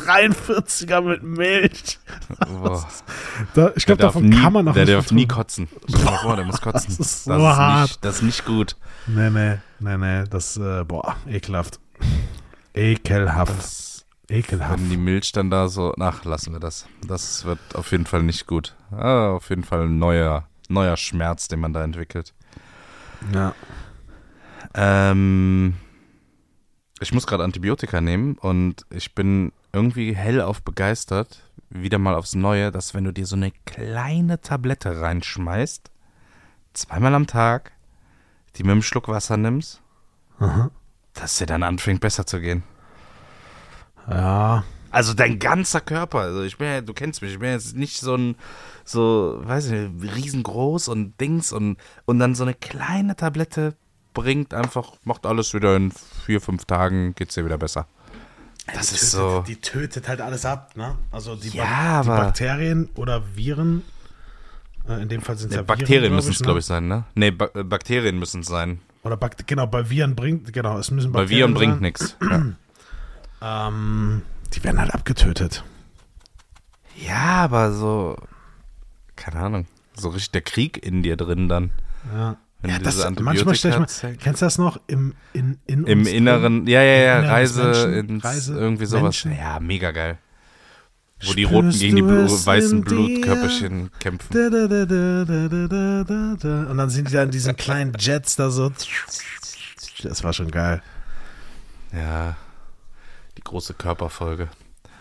43er mit Milch. Boah. [LAUGHS] Da, ich glaube, Der darf davon nie, kann man noch Der nicht darf vertun. nie kotzen. [LAUGHS] Vor, der muss kotzen. Das ist so das hart. Nicht, das ist nicht gut. Nee, nee, nee, nee, das, äh, boah, ekelhaft. Ekelhaft. Ekelhaft. Wenn die Milch dann da so, ach, lassen wir das. Das wird auf jeden Fall nicht gut. Ah, auf jeden Fall ein neuer, neuer Schmerz, den man da entwickelt. Ja. Ähm, ich muss gerade Antibiotika nehmen und ich bin irgendwie hellauf begeistert, wieder mal aufs Neue, dass wenn du dir so eine kleine Tablette reinschmeißt, zweimal am Tag, die mit einem Schluck Wasser nimmst, Aha. dass dir dann anfängt besser zu gehen. Ja. Also dein ganzer Körper, also ich bin ja, du kennst mich, ich bin jetzt nicht so ein, so, weiß ich nicht, riesengroß und Dings und, und dann so eine kleine Tablette bringt einfach, macht alles wieder in vier, fünf Tagen, geht's dir wieder besser. Das die ist tötet, so, Die tötet halt alles ab, ne? Also die, Ja, Bak die aber- Bakterien oder Viren, äh, in dem Fall sind es ne, ja Bakterien Viren, müssen es, ne? glaube ich, sein, ne? Nee, ba äh, Bakterien müssen es sein. Oder Bak genau, bei Viren bringt, genau, es müssen Bei Bakterien Viren bringt sein. nichts. Ja. [CLEARS THROAT] Ähm, die werden halt abgetötet. Ja, aber so, keine Ahnung, so richtig der Krieg in dir drin dann. Ja. Ja, das, manchmal stelle ich mal, kennst du das noch? Im, in, in Im Inneren, drin, ja, ja, ja, Reise, Menschen, ins, Reise, irgendwie sowas. Menschen. Ja, mega geil. Wo Spürst die Roten gegen die Blu weißen Blutkörperchen kämpfen. Da, da, da, Und dann sind die da in diesen kleinen Jets da so. Das war schon geil. Ja die große Körperfolge.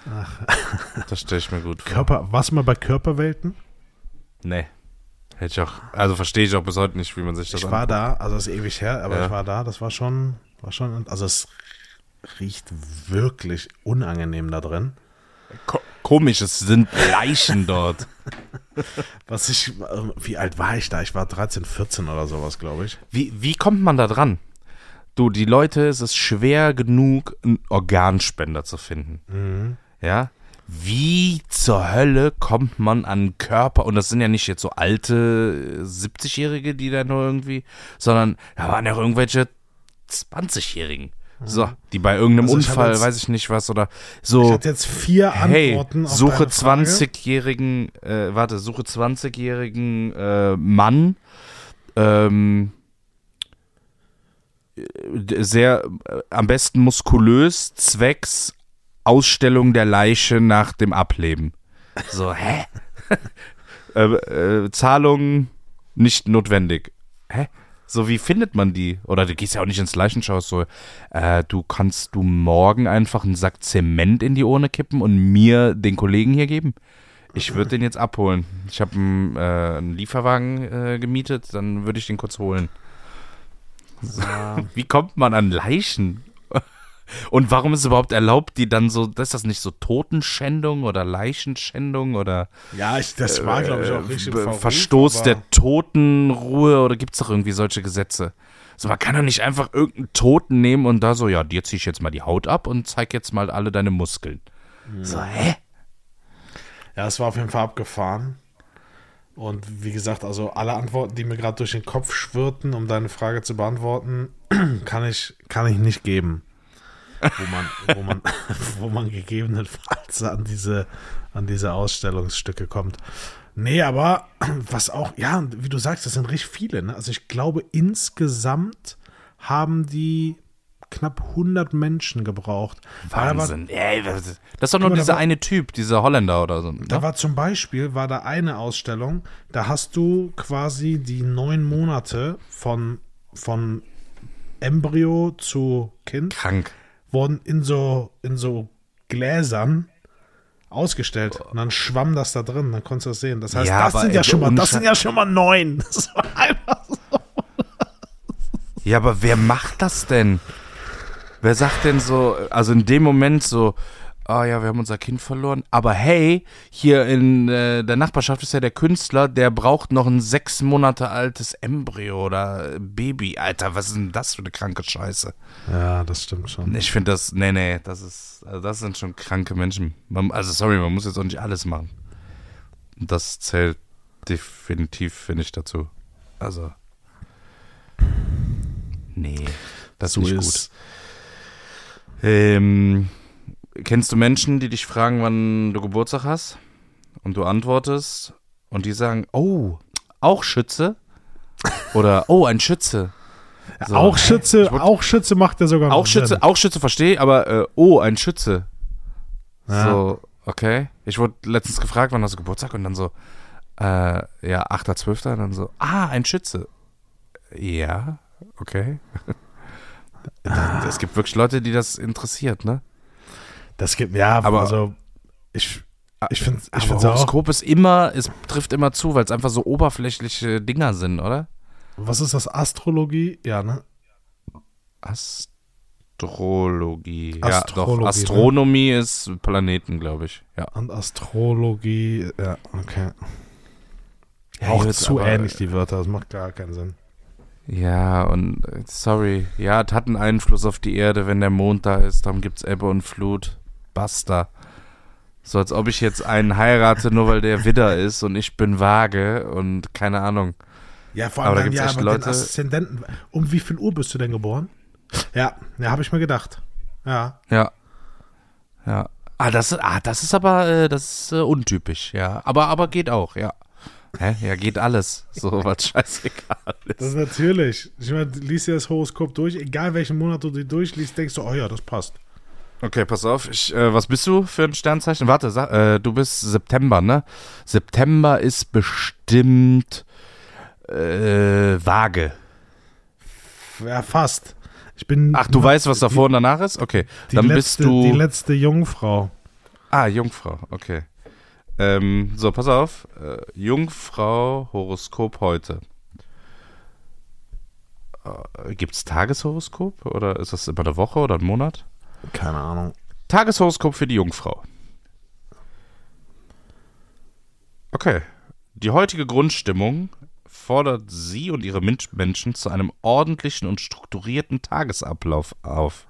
[LAUGHS] Das stelle ich mir gut vor. Körper, du mal bei Körperwelten? Nee. Hätte ich auch, also verstehe ich auch bis heute nicht, wie man sich das Ich war da, also das ist ewig her, aber Ja. ich war da, das war schon, war schon, also es riecht wirklich unangenehm da drin. Ko komisch, es sind Leichen dort. [LAUGHS] Was ich, ähm, wie alt war ich da? Ich war 13, 14 oder sowas, glaube ich. Wie, wie kommt man da dran? Du, die Leute, es ist schwer genug, einen Organspender zu finden. Ja? Wie zur Hölle kommt man an einen Körper? Und das sind ja nicht jetzt so alte äh, 70-Jährige, die da nur irgendwie, sondern da waren ja irgendwelche 20-Jährigen. So, die bei irgendeinem Also ich Unfall, jetzt- weiß ich nicht was, oder Ich so. hatte jetzt vier Hey, Antworten auf suche deine Frage. 20-jährigen, äh, warte, suche 20-jährigen äh, Mann, ähm, äh, sehr, äh, am besten muskulös, zwecks Ausstellung der Leiche nach dem Ableben. So, [LAUGHS] hä? äh, äh, Zahlung nicht notwendig. Hä? So, wie findet man die? Oder du gehst ja auch nicht ins Leichenschaus so, äh, du kannst du morgen einfach einen Sack Zement in die Urne kippen und mir den Kollegen hier geben? Ich würde den jetzt abholen. Ich habe einen, äh, einen Lieferwagen äh, gemietet, dann würde ich den kurz holen. Wie kommt man an Leichen? [LAUGHS] Und warum ist es überhaupt erlaubt, die dann so, ist das nicht so Totenschändung oder Leichenschändung oder Ja, ich, das war, glaube ich, auch richtig im Be- Verruf, Verstoß der Totenruhe oder gibt es doch irgendwie solche Gesetze? So, man kann doch nicht einfach irgendeinen Toten nehmen und da so, ja, dir zieh ich jetzt mal die Haut ab und zeig jetzt mal alle deine Muskeln. So, hä? Ja, es war auf jeden Fall abgefahren. Und wie gesagt, also alle Antworten, die mir gerade durch den Kopf schwirrten, um deine Frage zu beantworten, [CLEARS THROAT] kann ich, kann ich nicht geben. Wo man, wo man, [LAUGHS] wo man gegebenenfalls an diese, an diese Ausstellungsstücke kommt. Nee, aber [CLEARS THROAT] was auch, ja, wie du sagst, das sind richtig viele. Ne? Also ich glaube, insgesamt haben die knapp 100 Menschen gebraucht. Wahnsinn. Ey, das ist doch nur da dieser war- eine Typ, dieser Holländer oder so. Da Ne? war zum Beispiel, war da eine Ausstellung, da hast du quasi die neun Monate von, von Embryo zu Kind, Krank. wurden in so, in so Gläsern ausgestellt. Und dann schwamm das da drin, dann konntest du das sehen. Das heißt, Ja, das sind ja schon mal, das sind ja schon mal neun. [LAUGHS] Das war einfach so. Ja, aber wer macht das denn? Wer sagt denn so, also in dem Moment so, ah ja, wir haben unser Kind verloren, aber hey, hier in äh, der Nachbarschaft ist ja der Künstler, der braucht noch ein sechs Monate altes Embryo oder Baby. Alter, was ist denn das für eine kranke Scheiße? Ja, das stimmt schon. Ich finde das, nee, nee, das ist, also das sind schon kranke Menschen. Man, also sorry, man muss jetzt auch nicht alles machen. Das zählt definitiv, finde ich, dazu. Also, nee, das ist nicht gut. Ähm, kennst du Menschen, die dich fragen, wann du Geburtstag hast? Und du antwortest und die sagen, oh, auch Schütze? Oder, [LAUGHS] oh, ein Schütze. So, auch? Schütze, wollt- auch Schütze macht ja sogar Auch Schütze, Sinn. auch Schütze verstehe, aber äh, oh, ein Schütze. Ja. So, okay. Ich wurde letztens gefragt, wann hast du Geburtstag? Und dann so, äh, ja, 8.12. Und dann so, ah, ein Schütze. Ja, okay. [LAUGHS] Es gibt wirklich Leute, die das interessiert, ne? Das gibt, ja, Aber- also ich, ich finde ich Aber auch. Horoskop ist immer, es trifft immer zu, weil es einfach so oberflächliche Dinger sind, oder? Was ist das? Astrologie? Ja, ne? Astrologie. ja, Astrologie, doch. ne? Astronomie ist Planeten, glaube ich. Ja. Und Astrologie, ja, okay. Ja, auch zu ähnlich, die Wörter, das macht gar keinen Sinn. Ja, und äh, sorry. Ja, es hat einen Einfluss auf die Erde, wenn der Mond da ist. Darum gibt's Ebbe und Flut. Basta. So als ob ich jetzt einen heirate, nur weil der Widder ist und ich bin vage und keine Ahnung. Ja, vor Aber da allem gibt's ja, echt aber den Leute- Aszendenten. Um wie viel Uhr bist du denn geboren? Ja, ja, habe ich mir gedacht. Ja. Ja. Ja. Ah, das, ist- ah, das ist aber, äh, das ist äh, untypisch, ja. Aber, aber geht auch, ja. Hä? Ja, geht alles. So [LAUGHS] was scheißegal Das ist. ist natürlich. Ich meine, du liest dir das Horoskop durch, egal welchen Monat du dir durchliest, denkst du, oh ja, das passt. Okay, pass auf. Ich, äh, was bist du für ein Sternzeichen? Warte, sag, äh, du bist September, ne? September ist bestimmt äh, vage. Ja, fast. Ich bin. Ach, du weißt, was davor und danach ist? Okay. die Dann letzte, bist du. Die letzte Jungfrau. ah, Jungfrau, okay. Ähm, so, pass auf. Äh, Jungfrau, Horoskop heute. Äh, Gibt es Tageshoroskop oder ist das immer eine Woche oder ein Monat? Keine Ahnung. Tageshoroskop für die Jungfrau. Okay. Die heutige Grundstimmung fordert Sie und Ihre Mitmenschen zu einem ordentlichen und strukturierten Tagesablauf auf.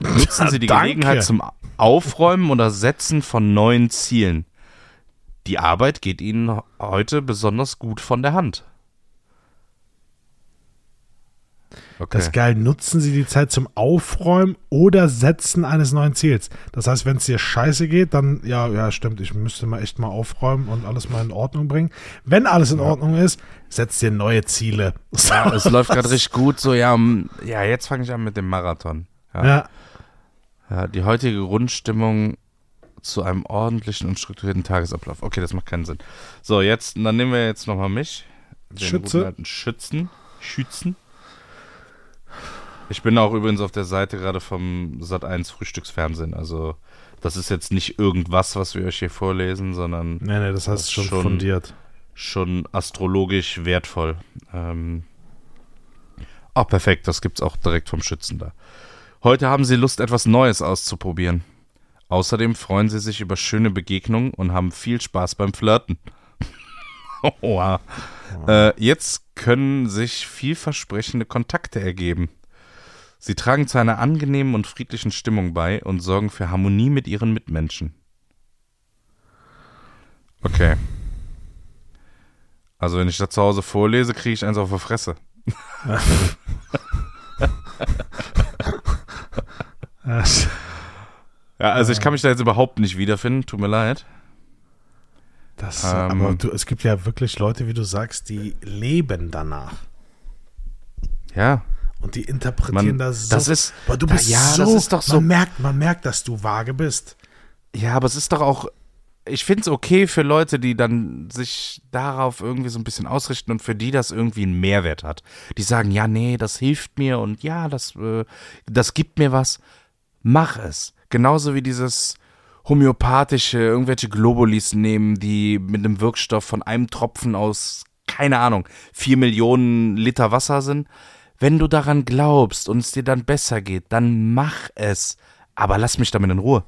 Nutzen Sie die. [LAUGHS] Gelegenheit zum Aufräumen oder Setzen von neuen Zielen. Die Arbeit geht Ihnen heute besonders gut von der Hand. Okay. Das ist geil. Nutzen Sie die Zeit zum Aufräumen oder Setzen eines neuen Ziels. Das heißt, wenn es dir scheiße geht, dann, ja, ja, stimmt, ich müsste mal echt mal aufräumen und alles mal in Ordnung bringen. Wenn alles in Ordnung ist, setz dir neue Ziele. [LAUGHS] Ja, es läuft gerade richtig gut. So, ja, ja jetzt fange ich an mit dem Marathon. Ja. Ja, Ja, die heutige Grundstimmung zu einem ordentlichen und strukturierten Tagesablauf. Okay, das macht keinen Sinn. So, jetzt, dann nehmen wir jetzt nochmal mich. Den Schütze. guten Schützen. Schützen. Ich bin auch übrigens auf der Seite gerade vom Sat1 Frühstücksfernsehen. Also, das ist jetzt nicht irgendwas, was wir euch hier vorlesen, sondern nee, nee, das heißt schon, schon- fundiert. schon astrologisch wertvoll. Ähm, oh, perfekt, das gibt's auch direkt vom Schützen da. Heute haben Sie Lust, etwas Neues auszuprobieren. Außerdem freuen Sie sich über schöne Begegnungen und haben viel Spaß beim Flirten. [LAUGHS] wow. Äh, jetzt können sich vielversprechende Kontakte ergeben. Sie tragen zu einer angenehmen und friedlichen Stimmung bei und sorgen für Harmonie mit Ihren Mitmenschen. Okay. Also wenn ich das zu Hause vorlese, kriege ich eins auf der Fresse. [LAUGHS] Das- Ja, also ich kann mich da jetzt überhaupt nicht wiederfinden, tut mir leid. Das, Ähm. aber du, es gibt ja wirklich Leute, wie du sagst, die leben danach. Ja, Und die interpretieren Man- das so. das ist- aber du da- bist ja, so, das ist doch so- Man merkt, man merkt, dass du vage bist. ja, aber es ist doch auch, ich finde es okay für Leute, die dann sich darauf irgendwie so ein bisschen ausrichten und für die das irgendwie einen Mehrwert hat. Die sagen, ja, nee, das hilft mir und ja, das, äh, das gibt mir was. Mach es. Genauso wie dieses homöopathische, irgendwelche Globulis nehmen, die mit einem Wirkstoff von einem Tropfen aus, keine Ahnung, vier Millionen Liter Wasser sind. Wenn du daran glaubst und es dir dann besser geht, dann mach es. Aber lass mich damit in Ruhe.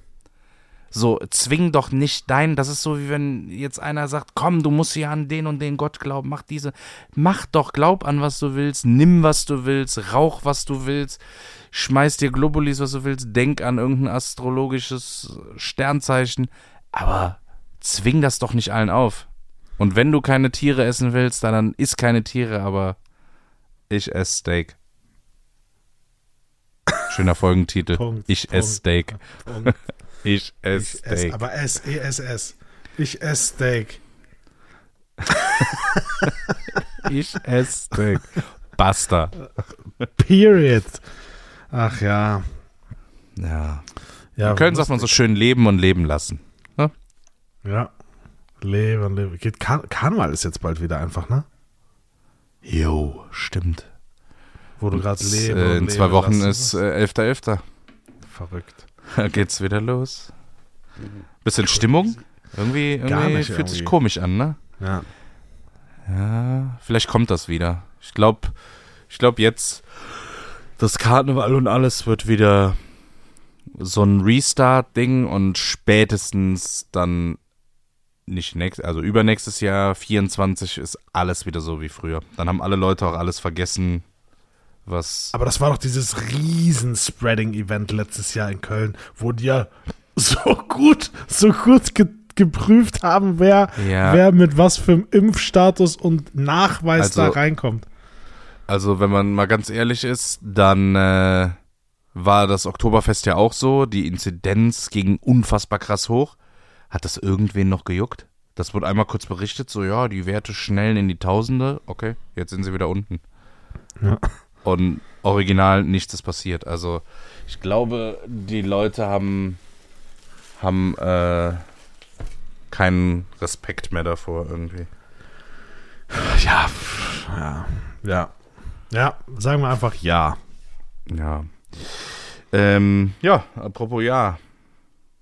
So, zwing doch nicht dein, das ist so wie wenn jetzt einer sagt, komm, du musst ja an den und den Gott glauben, mach diese, mach doch, glaub an was du willst, nimm was du willst, rauch was du willst, schmeiß dir Globulis, was du willst, denk an irgendein astrologisches Sternzeichen, aber zwing das doch nicht allen auf. Und wenn du keine Tiere essen willst, dann, dann iss keine Tiere, aber ich esse Steak. [LAUGHS] Schöner Folgentitel. Punkt, ich Punkt. esse Steak. Und Ich esse Steak. aber S, E, S, S. Ich esse Steak. [LAUGHS] Ich esse Steak. Basta. Period. Ach ja. Ja. ja In Köln sagt man so schön leben und leben lassen. Ja. Leben, leben. Geht Kar Karneval ist jetzt bald wieder einfach, ne? Jo, stimmt. Wo du gerade leben. äh, in und zwei leben Wochen lassen ist musst. äh, 11.11. Verrückt. Da [LAUGHS] geht's wieder los. Bisschen Stimmung? Irgendwie, irgendwie fühlt sich irgendwie. komisch an, ne? Ja. Ja, vielleicht kommt das wieder. Ich glaube, ich glaube jetzt, das Karneval und alles wird wieder so ein Restart-Ding und spätestens dann nicht nächstes, also übernächstes Jahr, 24, ist alles wieder so wie früher. Dann haben alle Leute auch alles vergessen, was. Aber das war doch dieses Riesen-Spreading-Event letztes Jahr in Köln, wo die ja so gut, so gut ge geprüft haben, wer, Ja. wer mit was für einem Impfstatus und Nachweis Also- da reinkommt. Also, wenn man mal ganz ehrlich ist, dann äh, war das Oktoberfest ja auch so. Die Inzidenz ging unfassbar krass hoch. Hat das irgendwen noch gejuckt? Das wurde einmal kurz berichtet, so ja, die Werte schnellen in die Tausende. Okay, jetzt sind sie wieder unten. Ja. Und original nichts ist passiert. Also, ich glaube, die Leute haben, haben äh, keinen Respekt mehr davor irgendwie. Ja, ja, ja. Ja, sagen wir einfach ja. Ja. Ähm, ja, apropos ja.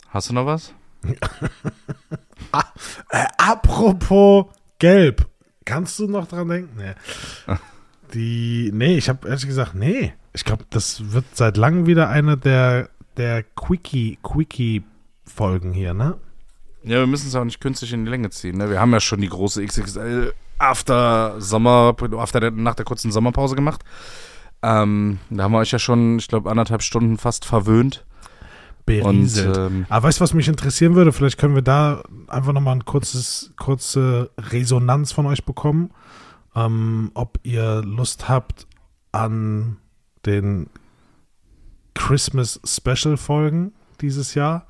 Hast du noch was? [LAUGHS] äh, apropos gelb. Kannst du noch dran denken? Nee. [LAUGHS] Die, nee, ich habe ehrlich gesagt, nee. Ich glaube, das wird seit langem wieder eine der, der Quickie, Quickie-Folgen hier, ne? Ja, wir müssen es auch nicht künstlich in die Länge ziehen. Ne? Wir haben ja schon die große XXL after Sommer, after der, nach der kurzen Sommerpause gemacht. Ähm, da haben wir euch ja schon, ich glaube, anderthalb Stunden fast verwöhnt. Berieselt. Und, ähm, Aber weißt du, was mich interessieren würde? Vielleicht können wir da einfach nochmal ein kurzes, kurze Resonanz von euch bekommen. Ähm, ob ihr Lust habt an den Christmas Special Folgen dieses Jahr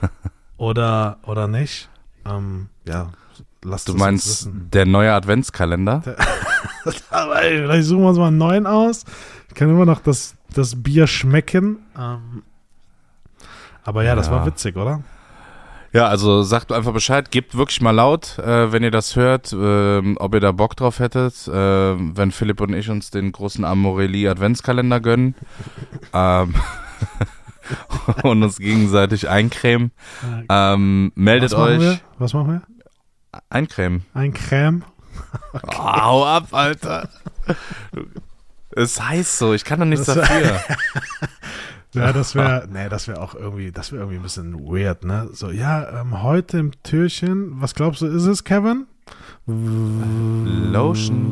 [LAUGHS] oder, oder nicht. Ähm, ja, lasst Du meinst der neue Adventskalender? [LAUGHS] Vielleicht suchen wir uns mal einen neuen aus. Ich kann immer noch das, das Bier schmecken. Ähm, aber ja, ja, das war witzig, oder? Ja, also sagt einfach Bescheid, gebt wirklich mal laut, äh, wenn ihr das hört, äh, ob ihr da Bock drauf hättet, äh, wenn Philipp und ich uns den großen Amorelli Adventskalender gönnen ähm, [LAUGHS] und uns gegenseitig eincremen. Ähm, meldet Was euch. Wir? Was machen wir? Eincremen. Eincremen? Okay. [LAUGHS] Oh, hau ab, Alter. Es heißt so, ich kann doch nichts das dafür. [LAUGHS] Ja, [LAUGHS] das wäre, nee, das wäre auch irgendwie, das wäre irgendwie ein bisschen weird, ne? So, ja, ähm, heute im Türchen, was glaubst du, ist es, Kevin? Lotion.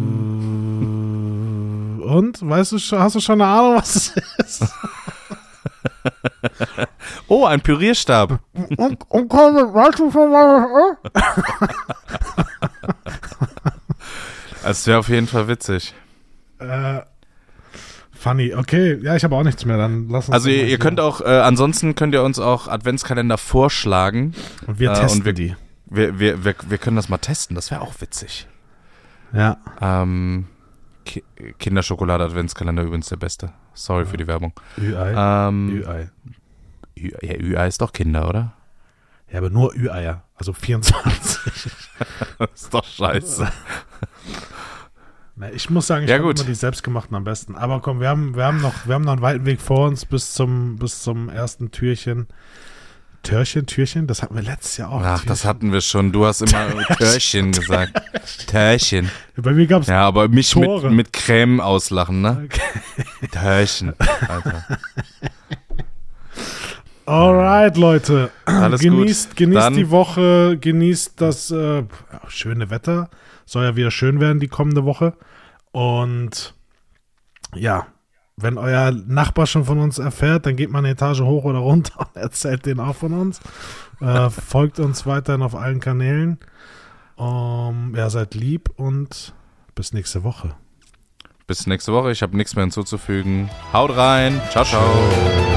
Und, weißt du schon, hast du schon eine Ahnung, was es ist? [LAUGHS] oh, ein Pürierstab. Und, und Kevin, weißt du schon, was es ist? [LAUGHS] wäre auf jeden Fall witzig. Äh, Funny, okay. Ja, ich habe auch nichts mehr. Dann lass uns Also ihr, ihr könnt auch, äh, ansonsten könnt ihr uns auch Adventskalender vorschlagen. Und wir äh, testen und wir, die. Wir, wir, wir, wir können das mal testen, das wäre auch witzig. Ja. Ähm, Ki Kinderschokolade Adventskalender übrigens der beste. Sorry ja. für die Werbung. Ü-Ei. Ähm, Ü-Ei. Ja, Ü-Ei ist doch Kinder, oder? Ja, aber nur Ü-Eier. Also 24. [LAUGHS] das ist doch scheiße. [LAUGHS] Ich muss sagen, ich ja, finde immer die selbstgemachten am besten. Aber komm, wir haben, wir haben noch, wir haben noch einen weiten Weg vor uns bis zum, bis zum ersten Türchen. Türchen, Türchen, das hatten wir letztes Jahr auch. Ach, Türchen. das hatten wir schon. Du hast immer [LAUGHS] Türchen gesagt. [LAUGHS] Türchen. Bei mir gab es Ja, aber mich mit, mit Creme auslachen, ne? Okay. [LAUGHS] Türchen, Alter. Alright, Leute. Alles genießt, gut. Genießt Dann die Woche, genießt das äh, schöne Wetter. Soll ja wieder schön werden die kommende Woche. Und ja, wenn euer Nachbar schon von uns erfährt, dann geht man eine Etage hoch oder runter und [LAUGHS] erzählt den auch von uns. Äh, folgt uns weiterhin auf allen Kanälen. Um, ja, seid lieb und bis nächste Woche. Bis nächste Woche. Ich habe nichts mehr hinzuzufügen. Haut rein. Ciao, ciao.